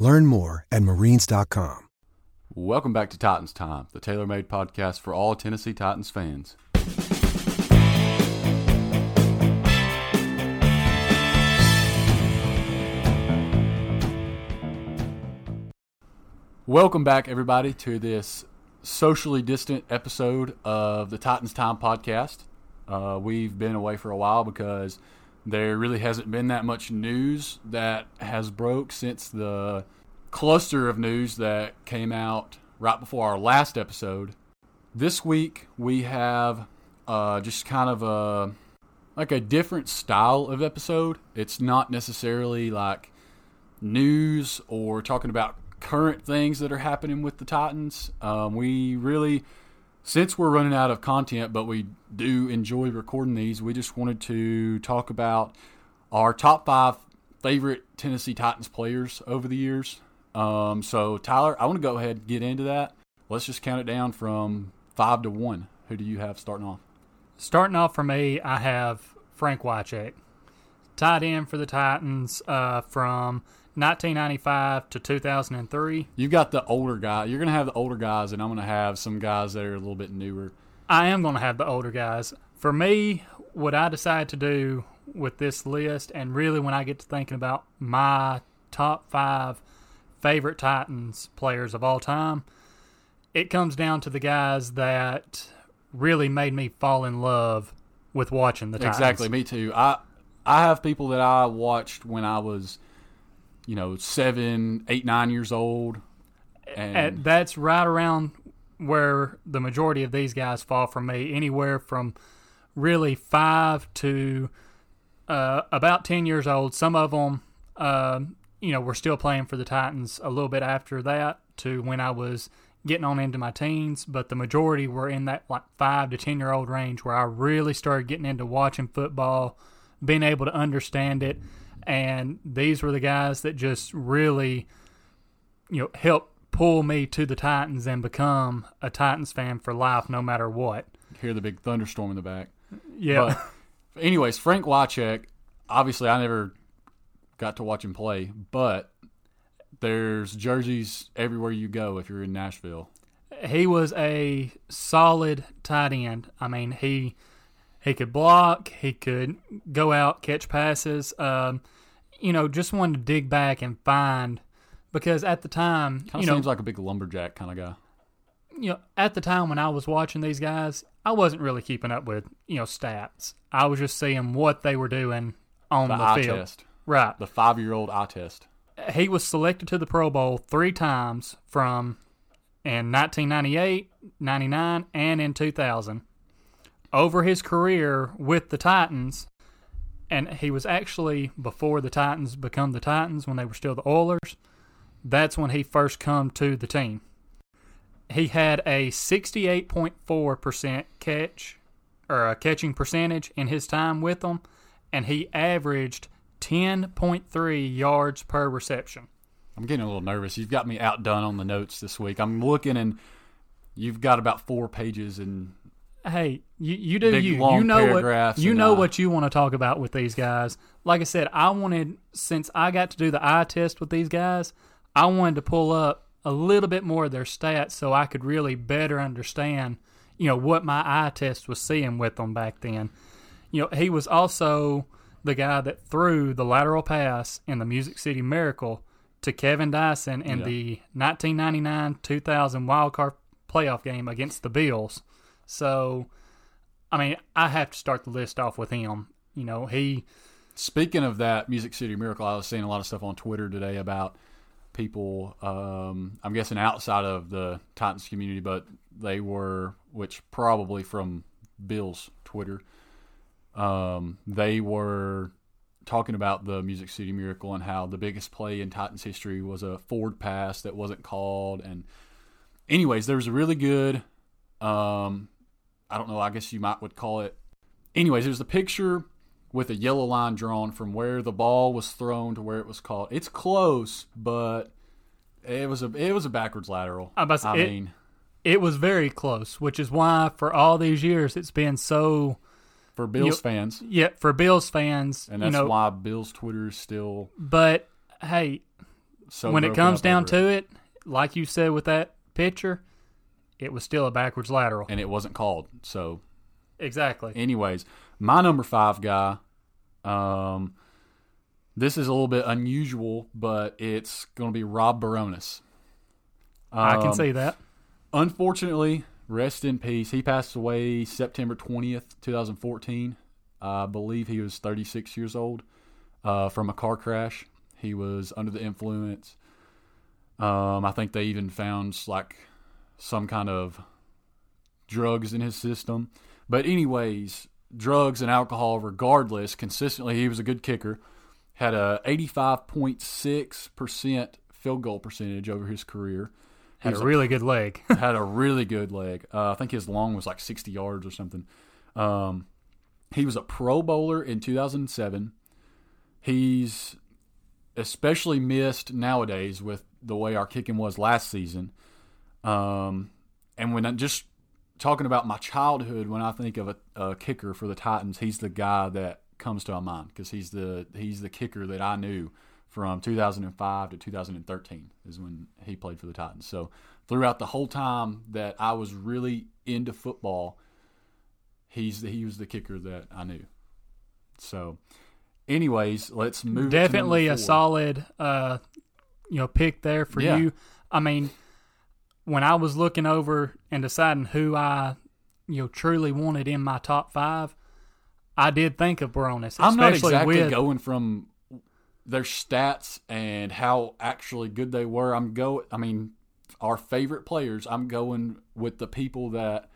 Learn more at marines.com. Welcome back to Titans Time, the tailor made podcast for all Tennessee Titans fans. Welcome back, everybody, to this socially distant episode of the Titans Time podcast. Uh, we've been away for a while because there really hasn't been that much news that has broke since the cluster of news that came out right before our last episode. This week we have uh, just kind of a like a different style of episode. It's not necessarily like news or talking about current things that are happening with the Titans. Um, we really, since we're running out of content, but we do enjoy recording these, we just wanted to talk about our top five favorite Tennessee Titans players over the years. Um, so, Tyler, I want to go ahead and get into that. Let's just count it down from five to one. Who do you have starting off? Starting off for me, I have Frank Wycheck, tight end for the Titans uh, from 1995 to 2003. You've got the older guy. You're going to have the older guys, and I'm going to have some guys that are a little bit newer. I am going to have the older guys. For me, what I decide to do with this list, and really when I get to thinking about my top five favorite Titans players of all time, it comes down to the guys that really made me fall in love with watching the Titans. Exactly, me too. I I have people that I watched when I was, you know, seven, eight, nine years old, and, and that's right around where the majority of these guys fall for me. Anywhere from really five to uh, about ten years old. Some of them, uh, you know, were still playing for the Titans a little bit after that to when I was getting on into my teens, but the majority were in that like five to ten year old range where I really started getting into watching football, being able to understand it, and these were the guys that just really, you know, helped pull me to the Titans and become a Titans fan for life, no matter what. hear the big thunderstorm in the back. Yeah. But, anyways, Frank Wycheck. Obviously, I never got to watch him play, but there's jerseys everywhere you go if you're in Nashville. he was a solid tight end. I mean, he he could block, he could go out, catch passes. Um, you know, just wanted to dig back and find because at the time, Kind you of know, seems like a big lumberjack kind of guy. you know, at the time when I was watching these guys, I wasn't really keeping up with you know stats. I was just seeing what they were doing on The the, eye field. test, Right. the five-year-old eye test. he was selected to the Pro Bowl three times from in 1998, 99, and in 2000. Over his career with the Titans, and he was actually before the Titans become the Titans when they were still the Oilers. That's when he first come to the team. He had a 68.4% catch or a catching percentage in his time with them, and he averaged 10.3 yards per reception. I'm getting a little nervous. You've got me outdone on the notes this week. I'm looking and you've got about four pages and Hey, you, you do Big, you. You know what you know uh, what you want to talk about with these guys. Like I said, I wanted since I got to do the eye test with these guys, I wanted to pull up a little bit more of their stats so I could really better understand, you know, what my eye test was seeing with them back then. You know, he was also the guy that threw the lateral pass in the Music City Miracle to Kevin Dyson in Yeah. the 1999-2000 wild card playoff game against the Bills. So, I mean, I have to start the list off with him. You know, he Speaking of that Music City Miracle, I was seeing a lot of stuff on Twitter today about people. Um, I'm guessing outside of the Titans community, but they were, which probably from Bill's Twitter. Um, they were talking about the Music City Miracle and how the biggest play in Titans history was a forward pass that wasn't called. And, anyways, there was a really good, um, I don't know, I guess you might would call it. Anyways, there's a picture with a yellow line drawn from where the ball was thrown to where it was called. It's close, but it was a it was a backwards lateral. I to- I it- mean, It was very close, which is why for all these years it's been so. for Bills You- fans, Yeah, for Bills fans, and you that's know. why Bills Twitter is still But hey, so. when it comes down over to it, like you said with that picture, it was still a backwards lateral. and it wasn't called. So, Exactly. anyways, my number five guy. Um, this is a little bit unusual, but it's going to be Rob Bironas. I can Um, see that. Unfortunately, rest in peace. He passed away September 20th, 2014. I believe he was 36 years old uh, from a car crash. He was under the influence. Um, I think they even found like some kind of drugs in his system. But anyways, drugs and alcohol, regardless, consistently he was a good kicker. Had a 85.6% field goal percentage over his career. Had a really good leg. had a really good leg. Uh, I think his long was like 60 yards or something. Um, he was a Pro Bowler in 2007. He's especially missed nowadays with the way our kicking was last season. Um, and when I'm just talking about my childhood, when I think of a, a kicker for the Titans, he's the guy that comes to my mind because he's the he's the kicker that I knew from 2005 to 2013 is when he played for the Titans. So throughout the whole time that I was really into football, he's the, he was the kicker that I knew. So, anyways, let's move. Definitely a solid, uh, you know, pick there for Yeah. you. I mean, when I was looking over and deciding who I, you know, truly wanted in my top five, I did think of Bironas. I'm not exactly with going from their stats and how actually good they were. I'm go. I mean, our favorite players. I'm going with the people that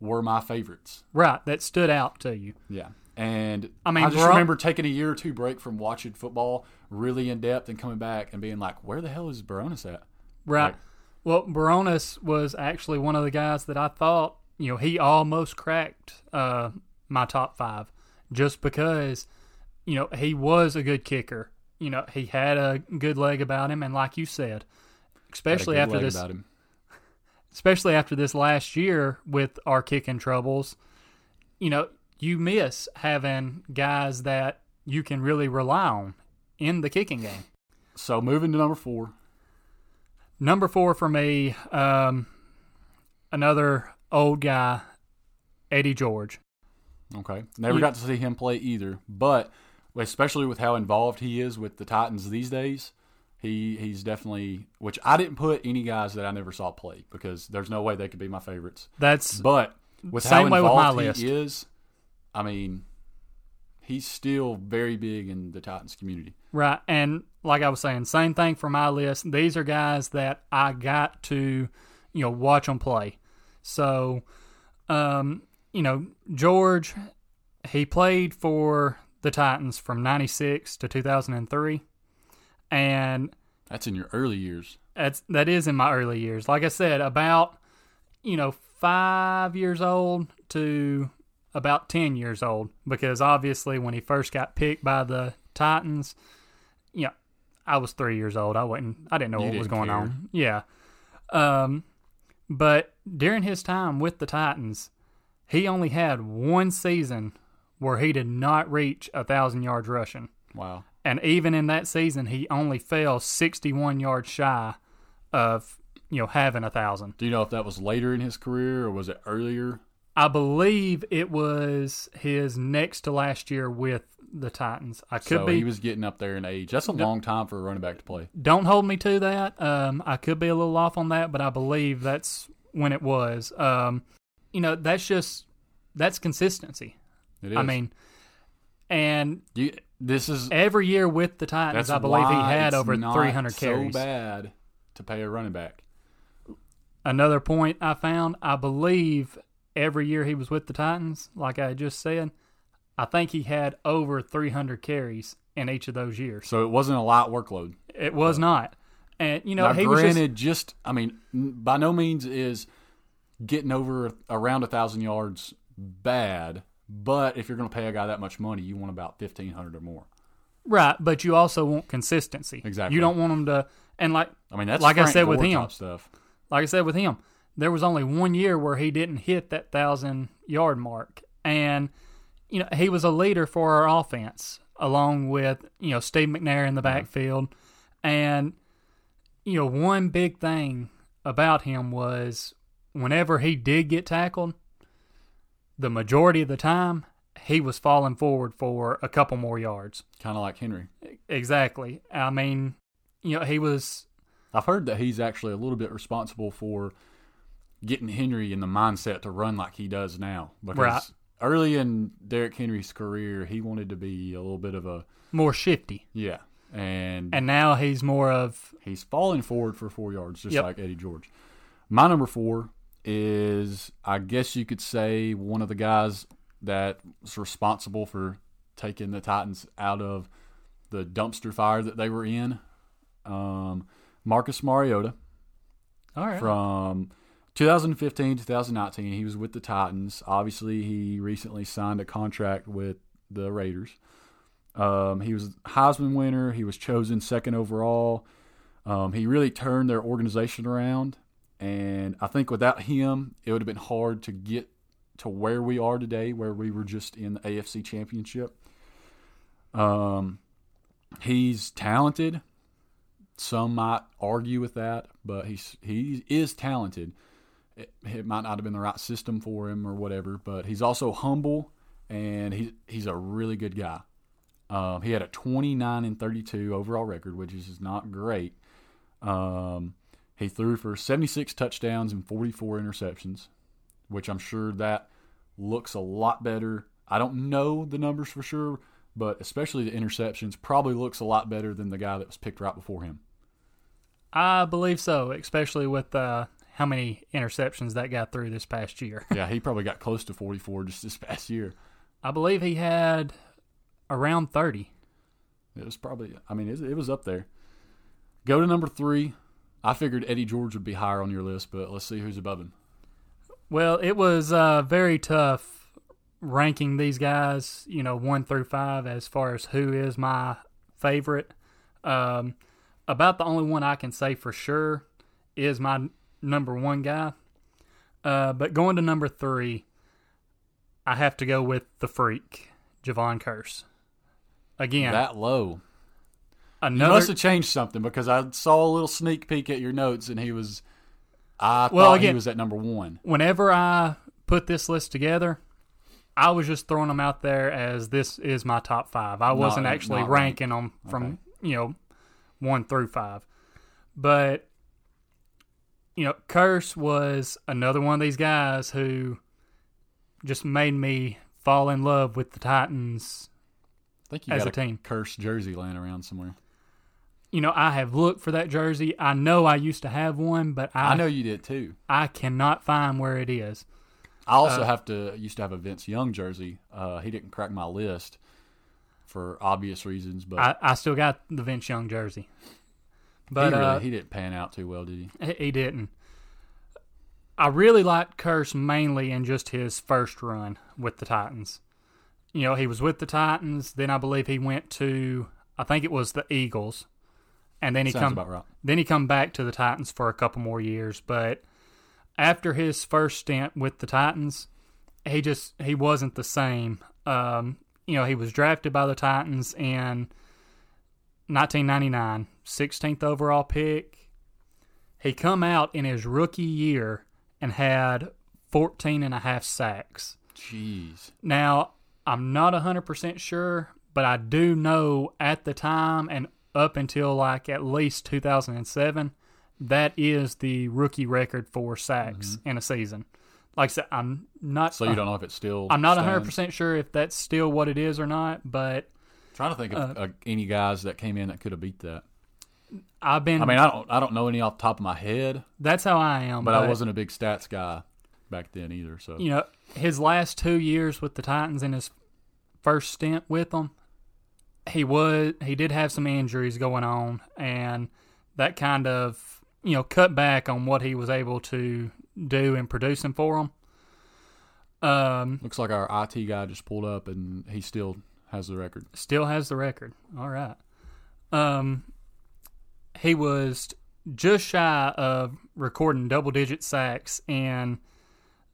were my favorites. right that stood out to you. Yeah. And I mean, I just remember taking a year or two break from watching football really in depth and coming back and being like, where the hell is Bironas at? Right. Like- well, Bironas was actually one of the guys that I thought, you know, he almost cracked uh, my top five just because, you know, he was a good kicker. You know, he had a good leg about him, and like you said, especially after this, about him. especially after this last year with our kicking troubles, you know, you miss having guys that you can really rely on in the kicking game. So moving to number four. Number four for me, um, another old guy, Eddie George. Okay. Never You- got to see him play either, but especially with how involved he is with the Titans these days, he he's definitely which I didn't put any guys that I never saw play because there's no way they could be my favorites. That's But with Same how way with my involved list. he is, I mean, he's still very big in the Titans community. right. And like I was saying, same thing for my list. These are guys that I got to, you know, watch them play. So, um, you know, George, he played for the Titans from 96 to 2003. And That's in your early years. That's that is in my early years. Like I said, about you know five years old to about ten years old, because obviously when he first got picked by the Titans, yeah, I was three years old. I wasn't. I didn't know You what was didn't going care. on. Yeah. Um, but during his time with the Titans, he only had one season where he did not reach a thousand yards rushing. Wow. And even in that season, he only fell 61 yards shy of, you know, having a thousand. Do you know if that was later in his career or was it earlier? I believe it was his next to last year with the Titans. I could so be. he was getting up there in age. That's a long time for a running back to play. don't hold me to that. Um, I could be a little off on that, but I believe that's when it was. Um, you know, that's just that's consistency. It is. I mean, and you, this is every year with the Titans, I believe he had over 300 carries. So bad to pay a running back. Another point I found, I believe every year he was with the Titans, like I just said, I think he had over 300 carries in each of those years. So it wasn't a light workload. It was uh, not. And you know, now, he was granted, just, just I mean, by no means is getting over around a thousand yards bad. But if you're going to pay a guy that much money, you want about fifteen hundred or more. right, but you also want consistency. Exactly. You don't want him to and like I mean, that's Like I Frank said with him. stuff. like I said with him, there was only one year where he didn't hit that thousand yard mark, and you know he was a leader for our offense, along with you know Steve McNair in the mm-hmm. backfield, and you know one big thing about him was whenever he did get tackled, the majority of the time he was falling forward for a couple more yards. Kind of like Henry. Exactly. I mean, you know he was I've heard that he's actually a little bit responsible for getting Henry in the mindset to run like he does now. Because Right. early in Derrick Henry's career, he wanted to be a little bit of a more shifty, yeah, and, and now he's more of he's falling forward for four yards, just Yep. like Eddie George. My number four is, I guess you could say, one of the guys that's responsible for taking the Titans out of the dumpster fire that they were in. Um, Marcus Mariota. all right. from 2015 2019 he was with the titans. Obviously he recently signed a contract with the raiders. Um, he was heisman winner. He was chosen second overall. Um, he really turned their organization around. And i think without him it would have been hard to get to where we are today where we were just in the afc championship. Um, he's talented. Some might argue with that, but he's he is talented. It, it might not have been the right system for him or whatever, but he's also humble and he he's a really good guy. Um, he had a 29 and 32 overall record, which is not great. Um, he threw for 76 touchdowns and 44 interceptions, which I'm sure that looks a lot better. I don't know the numbers for sure, but especially the interceptions probably looks a lot better than the guy that was picked right before him. I believe so, especially with uh, how many interceptions that guy threw this past year. Yeah, he probably got close to 44 just this past year. I believe he had around 30. It was probably, I mean, it, was up there. Go to number three. I figured Eddie George would be higher on your list, but let's see who's above him. Well, it was uh, very tough ranking these guys, you know, one through five as far as who is my favorite. Um, about the only one I can say for sure is my number one guy. Uh, but going to number three, I have to go with the freak, Jevon Kearse. Again, That low. You another. must have changed something because I saw a little sneak peek at your notes and he was, I Well, thought he again- was at number one. whenever I put this list together, I was just throwing them out there as this is my top five. I wasn't Not- actually not ranking them from you know one through five, but you know, Kearse was another one of these guys who just made me fall in love with the Titans. I think you As got a team. Kearse jersey laying around somewhere. You know, I have looked for that jersey. I know I used to have one, but I I know you did too. I cannot find where it is. I also Uh, have to used to have a Vince Young jersey. Uh, he didn't crack my list for obvious reasons, but I, I still got the Vince Young jersey, but he, really, uh, he didn't pan out too well, did he? He didn't. I really liked Kearse mainly in just his first run with the Titans. You know, he was with the Titans, then I believe he went to I think it was the Eagles. And then he Sounds come about right. then he come back to the Titans for a couple more years, but after his first stint with the Titans, he just he wasn't the same. Um, you know, he was drafted by the Titans in 1999, 16th overall pick. He come out in his rookie year and had 14 and a half sacks. Jeez. Now, I'm not 100% sure, but I do know at the time and up until like at least 2007, that is the rookie record for sacks in a season. Like I said, I'm not Mm-hmm. So you don't know if it's still. I'm not stands? 100% sure if that's still what it is or not, but Trying to think of uh, any guys that came in that could have beat that. I've been I mean, I don't, I don't know any off the top of my head, that's how I am. but I wasn't a big stats guy back then either. So you know, his last two years with the Titans in his first stint with them, he was he did have some injuries going on, and that kind of you know cut back on what he was able to do in producing for them. Um, Looks like our IT guy just pulled up and he still has the record. still has the record. All right. Um, he was just shy of recording double digit sacks in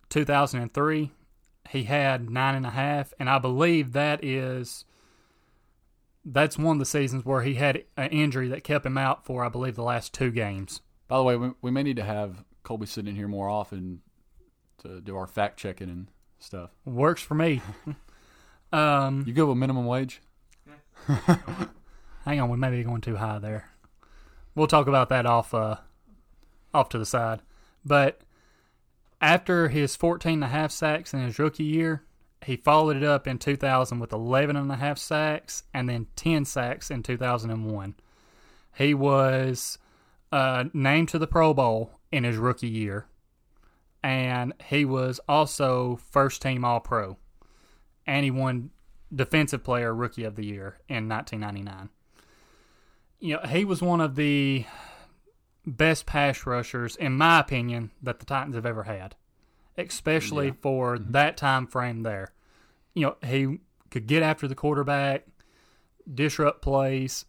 2003. He had nine and a half, and I believe that is that's one of the seasons where he had an injury that kept him out for I believe the last two games. By the way, we, we may need to have Colby sitting in here more often to do our fact checking and stuff. Works for me. um, You go with minimum wage? hang on, we may be going too high there. We'll talk about that off uh off to the side. But after his 14 and a half sacks in his rookie year, he followed it up in 2000 with 11 and a half sacks and then 10 sacks in 2001. He was uh, named to the Pro Bowl in his rookie year, and he was also first team All Pro, and he won Defensive Player Rookie of the Year in 1999. You know, he was one of the best pass rushers, in my opinion, that the Titans have ever had, especially Yeah. for that time frame there. You know, he could get after the quarterback, disrupt plays.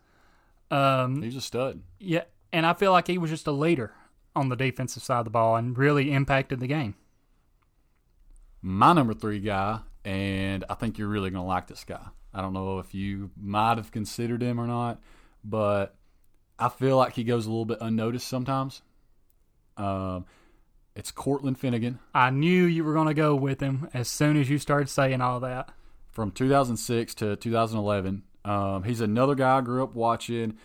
Um, He's a stud. yeah, and I feel like he was just a leader on the defensive side of the ball and really impacted the game. My number three guy, and I think you're really going to like this guy. I don't know if you might have considered him or not, but I feel like he goes a little bit unnoticed sometimes. Um, it's Cortland Finnegan. I knew you were going to go with him as soon as you started saying all that. from 2006 to 2011. Um, he's another guy I grew up watching.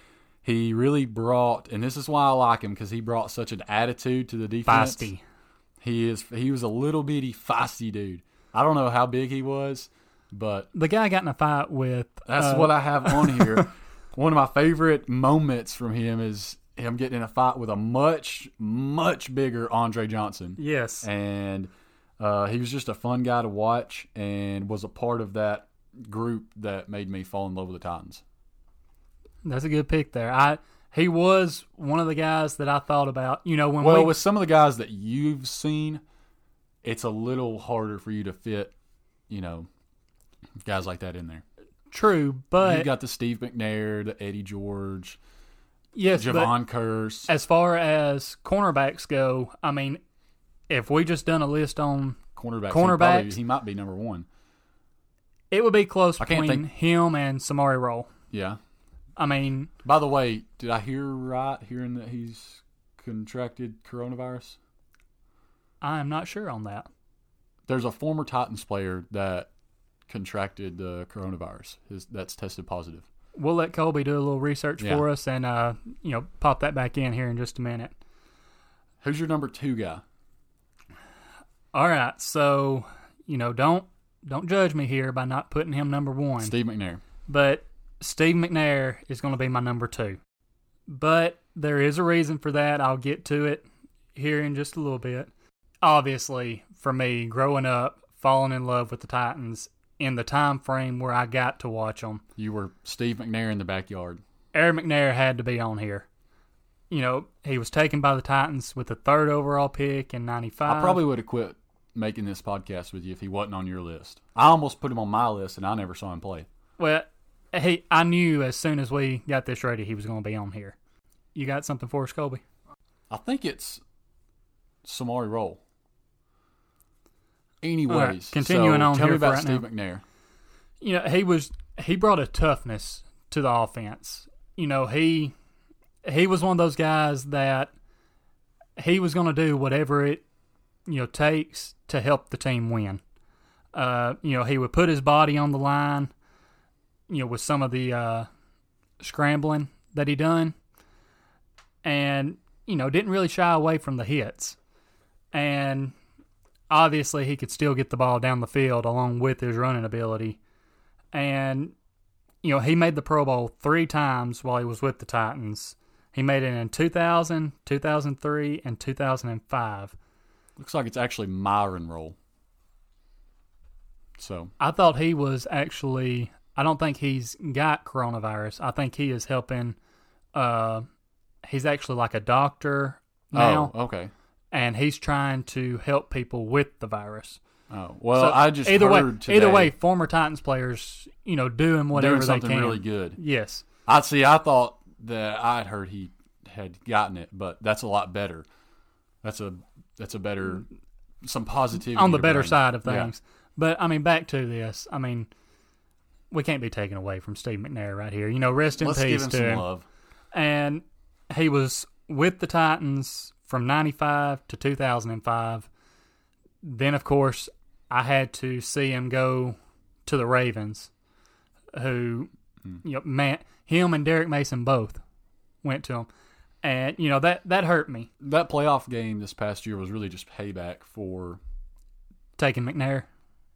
He really brought, and this is why I like him because he brought such an attitude to the defense. Feisty. He is. He was a little bitty feisty dude. I don't know how big he was, but The guy got in a fight with. that's uh, what I have on here. One of my favorite moments from him is him getting in a fight with a much, much bigger Andre Johnson Yes. and uh, he was just a fun guy to watch and was a part of that group that made me fall in love with the Titans. That's a good pick there. I he was one of the guys that I thought about. You know when Well, we with some of the guys that you've seen, it's a little harder for you to fit, you know, guys like that in there. true, but You've got the Steve McNair, the Eddie George, yes, Jevon Kearse. as far as cornerbacks go, I mean, if we just done a list on, cornerbacks. cornerbacks? He, probably- he might be number one. it would be close I between think- him and Samari Rolle. Yeah. I mean, By the way, did I hear right hearing that he's contracted coronavirus? I am not sure on that. there's a former Titans player that contracted the coronavirus. His, that's tested positive. We'll let Colby do a little research Yeah. for us and uh, you know pop that back in here in just a minute. Who's your number two guy? All right, so you know don't don't judge me here by not putting him number one. Steve McNair. but Steve McNair is going to be my number two. But there is a reason for that. I'll get to it here in just a little bit. Obviously, for me, growing up, falling in love with the Titans in the time frame where I got to watch them, You were Steve McNair in the backyard. Air McNair had to be on here. You know, he was taken by the Titans with the third overall pick in '95. I probably would have quit making this podcast with you if he wasn't on your list. I almost put him on my list, and I never saw him play. well, he I knew as soon as we got this ready he was going to be on here. You got something for us, Colby? I think it's Samari Rolle. Anyways, continuing so on tell here me about right Steve now. McNair. you know he was he brought a toughness to the offense you know he he was one of those guys that he was going to do whatever it you know takes to help the team win uh you know he would put his body on the line you know with some of the uh scrambling that he done and you know didn't really shy away from the hits and obviously he could still get the ball down the field along with his running ability and you know he made the Pro Bowl three times while he was with the Titans. He made it in 2000, 2003, and 2005. Looks like it's actually Myron Rolle. So I thought he was actually I don't think he's got coronavirus. I think he is helping. Uh, he's actually like a doctor now, Oh, okay. And he's trying to help people with the virus. Oh, well, So I just either way, today either way, former Titans players, you know, doing whatever doing they can. really good. Yes, I see. I thought that I had heard he had gotten it, but that's a lot better. That's a that's a better some positivity on the better bring. side of Yeah. things. But I mean, back to this. I mean, we can't be taken away from Steve McNair right here. You know, rest in Let's give peace him to him. love. and he was with the Titans from 95 to 2005. Then, of course, I had to see him go to the Ravens, who, hmm. you know, man, him and Derrick Mason both went to him. And, you know, that, that hurt me That playoff game this past year was really just payback for taking McNair.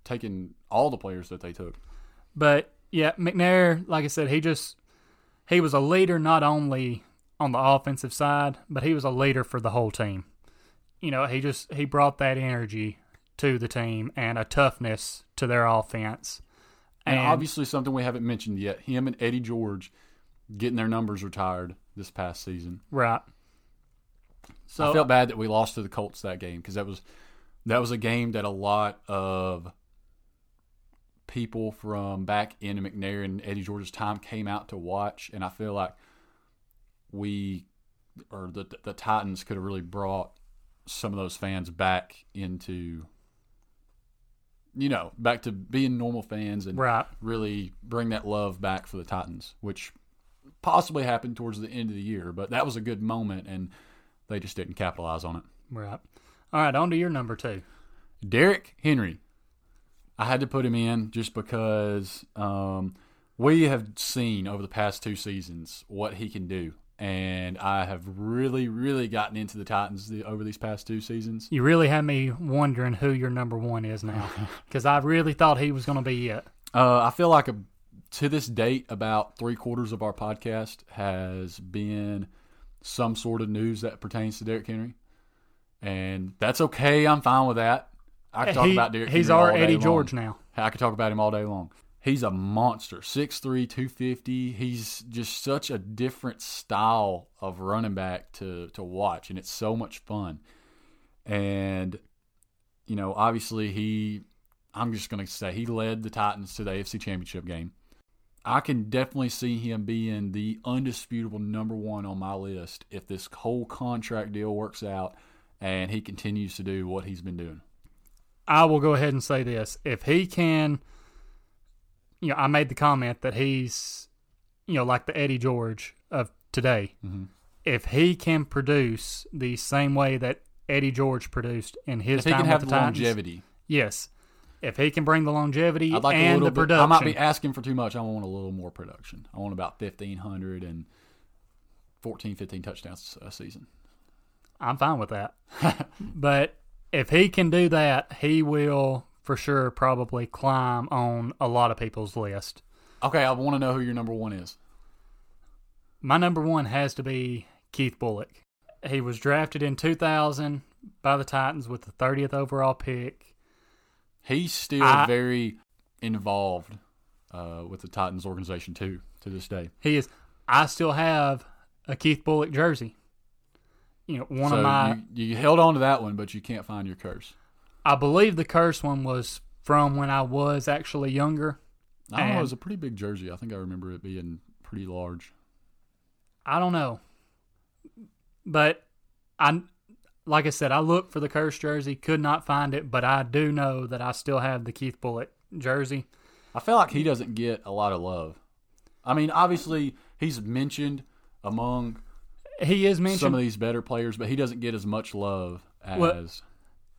taking all the players that they took. But, yeah, McNair, like I said, he just, he was a leader not only on the offensive side, but he was a leader for the whole team. You know, he just he brought that energy to the team and a toughness to their offense. And, And, obviously, something we haven't mentioned yet: him and Eddie George getting their numbers retired this past season. right. So I felt bad that we lost to the Colts that game because that was that was a game that a lot of people from back in McNair and Eddie George's time came out to watch, and I feel like we or the the Titans could have really brought some of those fans back into you know back to being normal fans and right. really bring that love back for the Titans, which possibly happened towards the end of the year, but that was a good moment and they just didn't capitalize on it. Right. All right, on to your number two. Derrick Henry. I had to put him in just because um, we have seen over the past two seasons what he can do. And I have really, really gotten into the Titans the, over these past two seasons. You really had me wondering who your number one is now, because I really thought he was going to be it. Uh, I feel like a, to this date, about three quarters of our podcast has been some sort of news that pertains to Derrick Henry, and that's okay. I'm fine with that. I can talk He- about Derrick. he's Henry our Eddie long. George now. I could talk about him all day long. He's a monster. 6'3", 250. He's just such a different style of running back to to watch, and it's so much fun. And you know, obviously he I'm just going to say he led the Titans to the AFC Championship game. I can definitely see him being the undisputable number 1 on my list if this whole contract deal works out and he continues to do what he's been doing. I will go ahead and say this: if he can, you know, I made the comment that he's, you know, like the Eddie George of today. Mm-hmm. If he can produce the same way that Eddie George produced in his If he time can have the Titans, longevity. yes. If he can bring the longevity I'd like and the bit. production, I might be asking for too much. I want a little more production. I want about 1,500 and 14, 15 touchdowns a season. I'm fine with that. but if he can do that, he will for sure probably climb on a lot of people's list. Okay, I want to know who your number one is. My number one has to be Keith Bulluck. He was drafted in 2000 by the Titans with the 30th overall pick. He's still I- very involved uh, with the Titans organization too to this day. He is. I still have a Keith Bulluck jersey. You know, one so of my. you, you held on to that one, but you can't find your Kearse. I believe the Kearse one was from when I was actually younger. I don't know. It was a pretty big jersey. I think I remember it being pretty large. I don't know. But I like I said, I looked for the Kearse jersey, could not find it, but I do know that I still have the Keith Bulluck jersey. I feel like he doesn't get a lot of love. I mean, obviously he's mentioned among He is mentioned some of these better players, but he doesn't get as much love as. Well-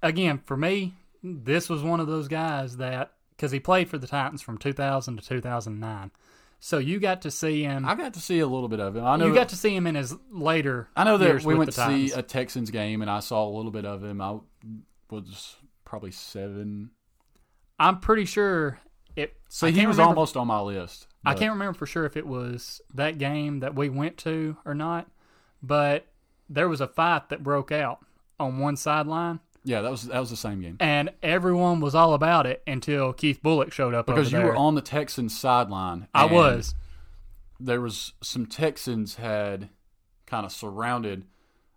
again for me. This was one of those guys that because he played for the Titans from 2000 to 2009, so you got to see him. I got to see a little bit of him. I know you got to see him in his later. I know that we went to see a Texans game, and I saw a little bit of him. I was probably seven. I'm pretty sure it. So he was remember- almost on my list. I can't remember for sure if it was that game that we went to or not, but there was a fight that broke out on one sideline, Yeah, that was that was the same game. and everyone was all about it until Keith Bulluck showed up Because you there. were on the Texans sideline. I was. There was some Texans had kind of surrounded.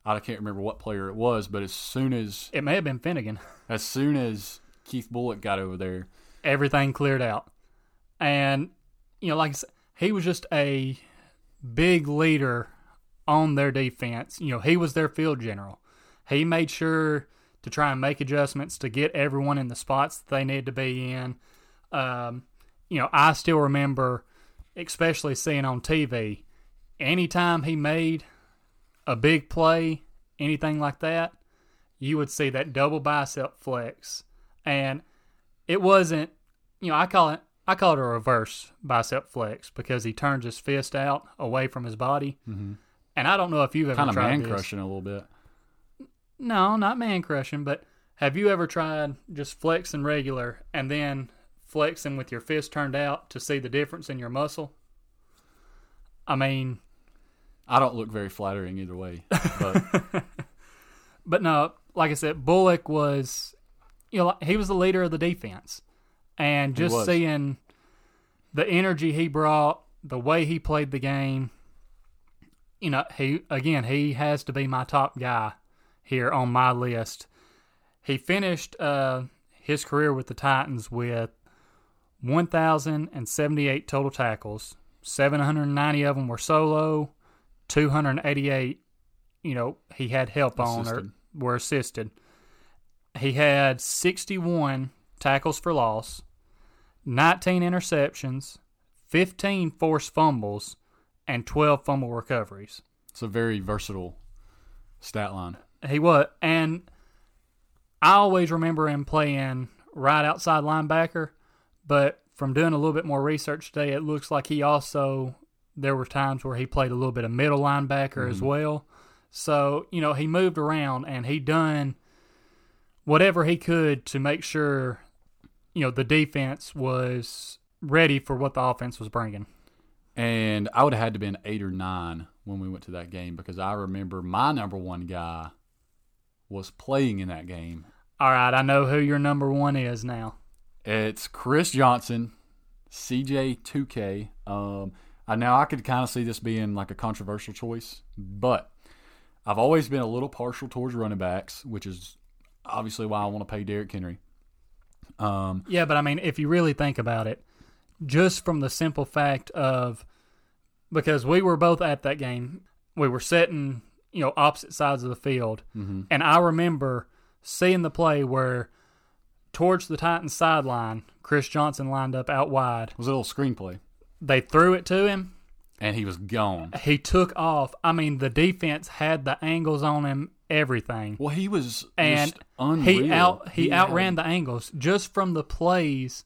I can't remember what player it was, but as soon as It may have been Finnegan. as soon as Keith Bulluck got over there, everything cleared out. And, you know, like I said, he was just a big leader on their defense. You know, he was their field general. He made sure to try and make adjustments to get everyone in the spots that they need to be in. Um, you know, I still remember, especially seeing on TV, anytime he made a big play, anything like that, you would see that double bicep flex. And it wasn't you know, I call it I call it a reverse bicep flex because he turns his fist out away from his body. Mm-hmm. And I don't know if you've ever kind of man this. crushing a little bit. No, not man crushing, but have you ever tried just flexing regular and then flexing with your fist turned out to see the difference in your muscle? I mean, I don't look very flattering either way, but but no, like I said, Bulluck was, you know, he was the leader of the defense, and just seeing the energy he brought, the way he played the game, you know, he again he has to be my top guy here on my list. He finished uh, his career with the Titans with 1,078 total tackles. 790 of them were solo. 288, you know, he had help on or were assisted. He had 61 tackles for loss, 19 interceptions, 15 forced fumbles, and 12 fumble recoveries. it's a very versatile stat line. He was, and I always remember him playing right outside linebacker. But from doing a little bit more research today, it looks like he also there were times where he played a little bit of middle linebacker as mm-hmm. well. So you know he moved around and he done whatever he could to make sure you know the defense was ready for what the offense was bringing. And I would have had to been eight or nine when we went to that game because I remember my number one guy was playing in that game. All right, I know who your number one is now. It's Chris Johnson, CJ2K. Um, I now I could kind of see this being like a controversial choice, but I've always been a little partial towards running backs, which is obviously why I want to pay Derrick Henry. Um, Yeah, but I mean, if you really think about it, just from the simple fact of because we were both at that game, we were sitting, you know, opposite sides of the field, mm-hmm. and I remember seeing the play where towards the Titans sideline, Chris Johnson lined up out wide. it was a little screenplay, They threw it to him. and he was gone. He took off. I mean, the defense had the angles on him, everything. Well, he was and just unreal. he out he, had- outran the angles just from the plays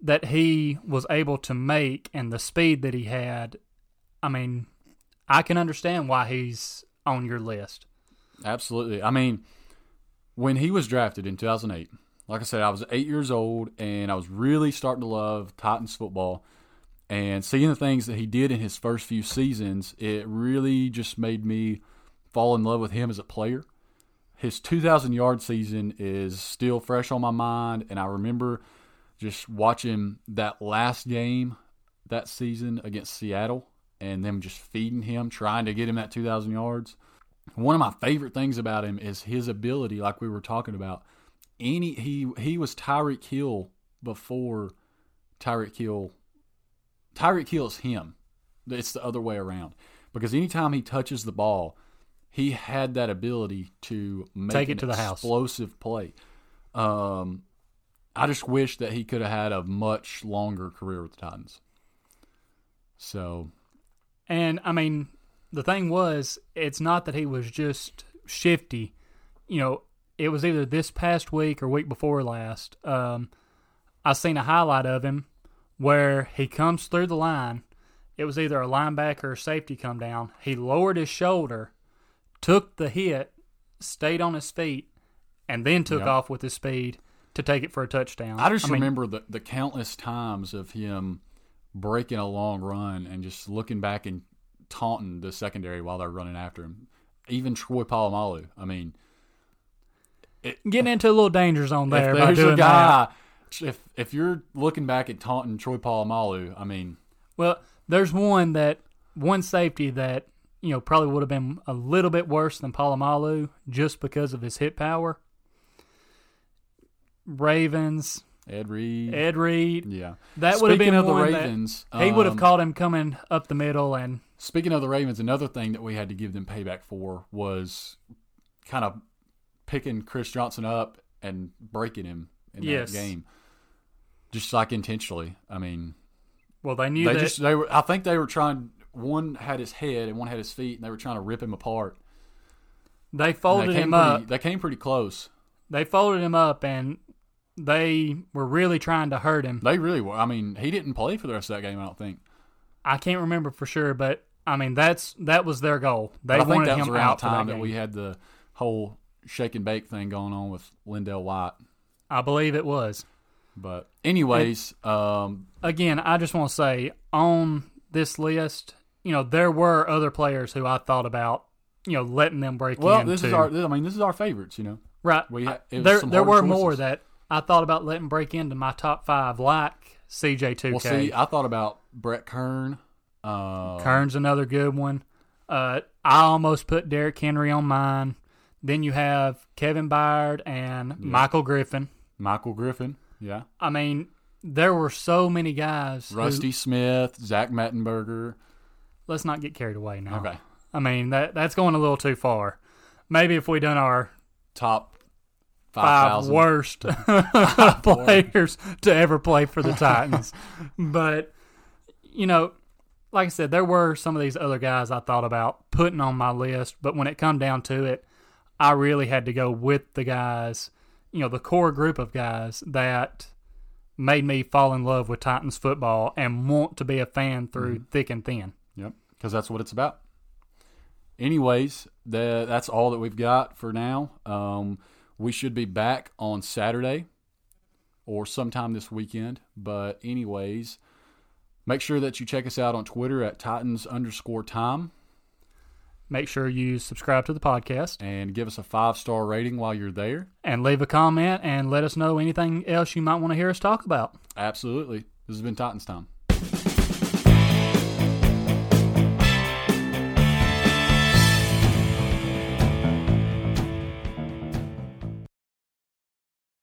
that he was able to make and the speed that he had. I mean, I can understand why he's on your list. Absolutely. I mean, when he was drafted in 2008, like I said, I was eight years old and I was really starting to love Titans football. And seeing the things that he did in his first few seasons, it really just made me fall in love with him as a player. His 2,000 yard season is still fresh on my mind. And I remember just watching that last game that season against Seattle and them just feeding him, trying to get him that 2,000 yards. One of my favorite things about him is his ability, like we were talking about. Any he he was Tyreek Hill before Tyreek Hill. Tyreek Hill is him. It's the other way around because anytime he touches the ball, he had that ability to make Take it an to the house. explosive play. Um, I just wish that he could have had a much longer career with the Titans. So And I mean, the thing was, it's not that he was just shifty. You know, it was either this past week or week before last. Um, I seen a highlight of him where he comes through the line. It was either a linebacker or safety come down. He lowered his shoulder, took the hit, stayed on his feet, and then took Yep. off with his speed to take it for a touchdown. I just mean, remember the, the countless times of him breaking a long run and just looking back and taunting the secondary while they're running after him. Even Troy Polamalu. I mean, it, getting into a little danger zone there if there's a that. guy, if if you're looking back at taunting Troy Polamalu, I mean, Well, there's one that one safety that you know probably would have been a little bit worse than Polamalu just because of his hit power. Ravens, Ed Reed. Ed Reed, yeah. that would have been of the one that- Ravens, he would have um, caught him coming up the middle, and Speaking of the Ravens, another thing that we had to give them payback for was kind of picking Chris Johnson up and breaking him in Yes. that game, just like intentionally. I mean, well, they knew they that just they were. I think they were trying. One had his head and one had his feet, and they were trying to rip him apart. they folded they him pretty, up. They came pretty close. They folded him up, and they were really trying to hurt him. They really were. I mean, he didn't play for the rest of that game. I don't think. I can't remember for sure, but I mean that's that was their goal. They But I think wanted that was him around out the time that that, we had the whole shake and bake thing going on with LenDale White. I believe it was. But anyways, um, again, I just want to say on this list, you know, there were other players who I thought about, you know, letting them break well, in. this too. is our. I mean, this is our favorites. You know, right. we it there there were more that I thought about letting break into my top five, like CJ2K. Well, see, I thought about Brett Kern. Uh, Kern's another good one. Uh, I almost put Derrick Henry on mine. Then you have Kevin Byard and Michael Griffin. Michael Griffin. Yeah. I mean, there were so many guys. who- Rusty Smith, Zach Mettenberger. let's not get carried away now. Okay. I mean that that's going a little too far. Maybe if we done our Top five 5,000. worst players to ever play for the Titans. but you know, like I said, there were some of these other guys I thought about putting on my list, but when it come down to it, I really had to go with the guys, you know, the core group of guys that made me fall in love with Titans football and want to be a fan through thick and thin. Yep. Because that's what it's about. Anyways, the, that's all that we've got for now. Um, we should be back on Saturday or sometime this weekend. But, anyways, make sure that you check us out on Twitter at Titans underscore time Make sure you subscribe to the podcast. and give us a five star rating while you're there. and leave a comment and let us know anything else you might want to hear us talk about. Absolutely. This has been Titans time.